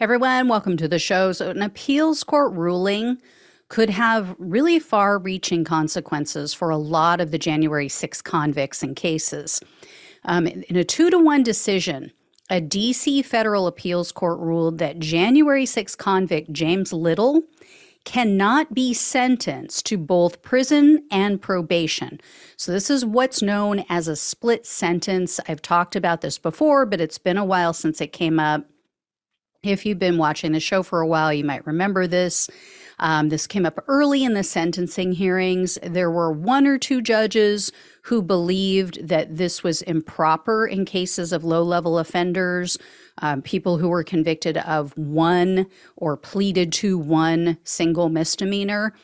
everyone, welcome to the show. So, an appeals court ruling could have really far reaching consequences for a lot of the January 6 convicts and cases. Um, in a two to one decision, a DC federal appeals court ruled that January 6 convict James Little cannot be sentenced to both prison and probation. So, this is what's known as a split sentence. I've talked about this before, but it's been a while since it came up. If you've been watching the show for a while, you might remember this. Um, this came up early in the sentencing hearings. There were one or two judges who believed that this was improper in cases of low level offenders, um, people who were convicted of one or pleaded to one single misdemeanor.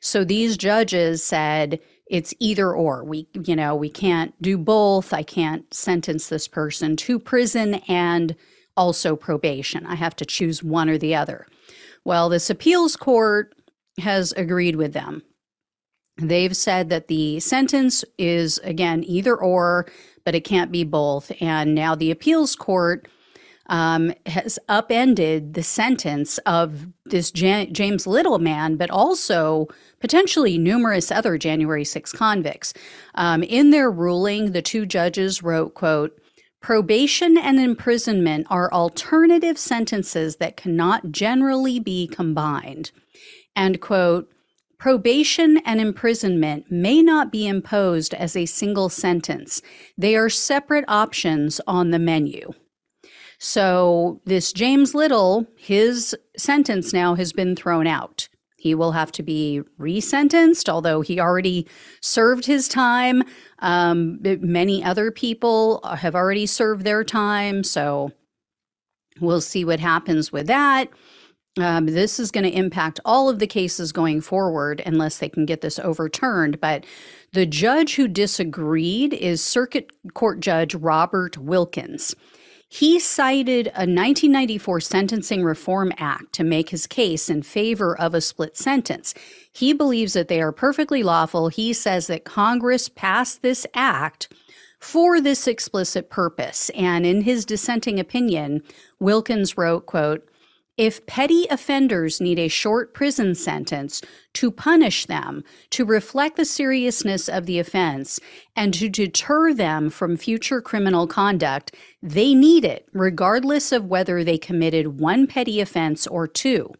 So these judges said, it's either or. We, you know, we can't do both. I can't sentence this person to prison and also probation. I have to choose one or the other. Well, this appeals court has agreed with them. They've said that the sentence is, again, either or, but it can't be both. And now the appeals court um, has upended the sentence of this Jan- James Little man, but also potentially numerous other January 6 convicts. Um, in their ruling, the two judges wrote, quote, Probation and imprisonment are alternative sentences that cannot generally be combined. And, quote, probation and imprisonment may not be imposed as a single sentence, they are separate options on the menu. So, this James Little, his sentence now has been thrown out. He will have to be resentenced, although he already served his time. Um, many other people have already served their time. So we'll see what happens with that. Um, this is going to impact all of the cases going forward unless they can get this overturned. But the judge who disagreed is Circuit Court Judge Robert Wilkins. He cited a 1994 Sentencing Reform Act to make his case in favor of a split sentence. He believes that they are perfectly lawful. He says that Congress passed this act for this explicit purpose. And in his dissenting opinion, Wilkins wrote, quote, if petty offenders need a short prison sentence to punish them, to reflect the seriousness of the offense, and to deter them from future criminal conduct, they need it, regardless of whether they committed one petty offense or two.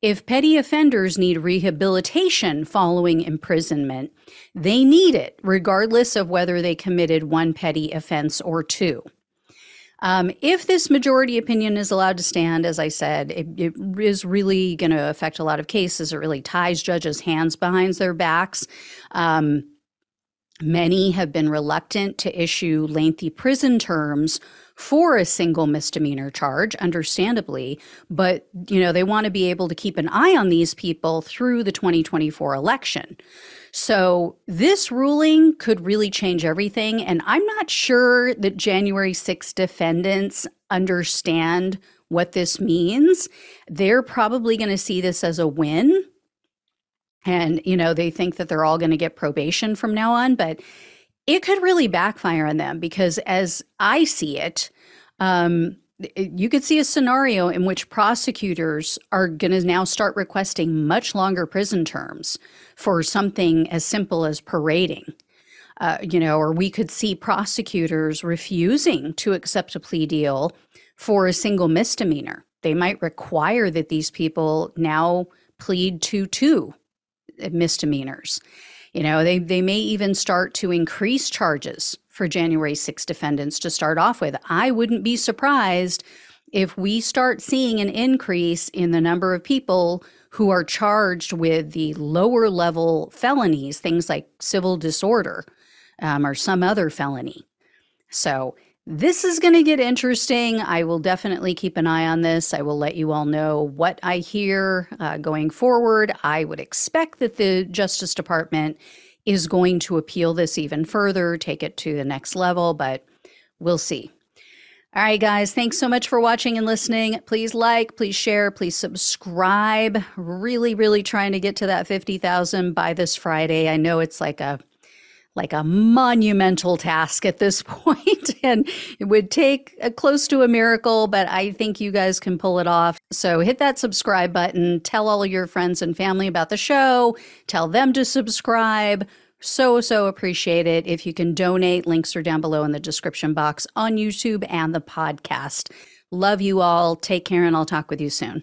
If petty offenders need rehabilitation following imprisonment, they need it, regardless of whether they committed one petty offense or two. Um, if this majority opinion is allowed to stand, as I said, it, it is really going to affect a lot of cases. It really ties judges' hands behind their backs. Um, many have been reluctant to issue lengthy prison terms for a single misdemeanor charge understandably but you know they want to be able to keep an eye on these people through the 2024 election so this ruling could really change everything. And I'm not sure that January 6 defendants understand what this means. They're probably going to see this as a win. And, you know, they think that they're all going to get probation from now on. But it could really backfire on them because, as I see it, um, you could see a scenario in which prosecutors are going to now start requesting much longer prison terms for something as simple as parading. Uh, you know, or we could see prosecutors refusing to accept a plea deal for a single misdemeanor. They might require that these people now plead to two misdemeanors. You know, they, they may even start to increase charges for January 6 defendants to start off with. I wouldn't be surprised if we start seeing an increase in the number of people who are charged with the lower level felonies, things like civil disorder um, or some other felony. So, this is going to get interesting. I will definitely keep an eye on this. I will let you all know what I hear uh, going forward. I would expect that the Justice Department is going to appeal this even further, take it to the next level, but we'll see. All right, guys, thanks so much for watching and listening. Please like, please share, please subscribe. Really, really trying to get to that 50,000 by this Friday. I know it's like a like a monumental task at this point and it would take a, close to a miracle but i think you guys can pull it off. So hit that subscribe button tell all your friends and family about the show tell them to subscribe. So so appreciate it. If you can donate links are down below in the description box on youtube and the podcast. Love you all. Take care and i'll talk with you soon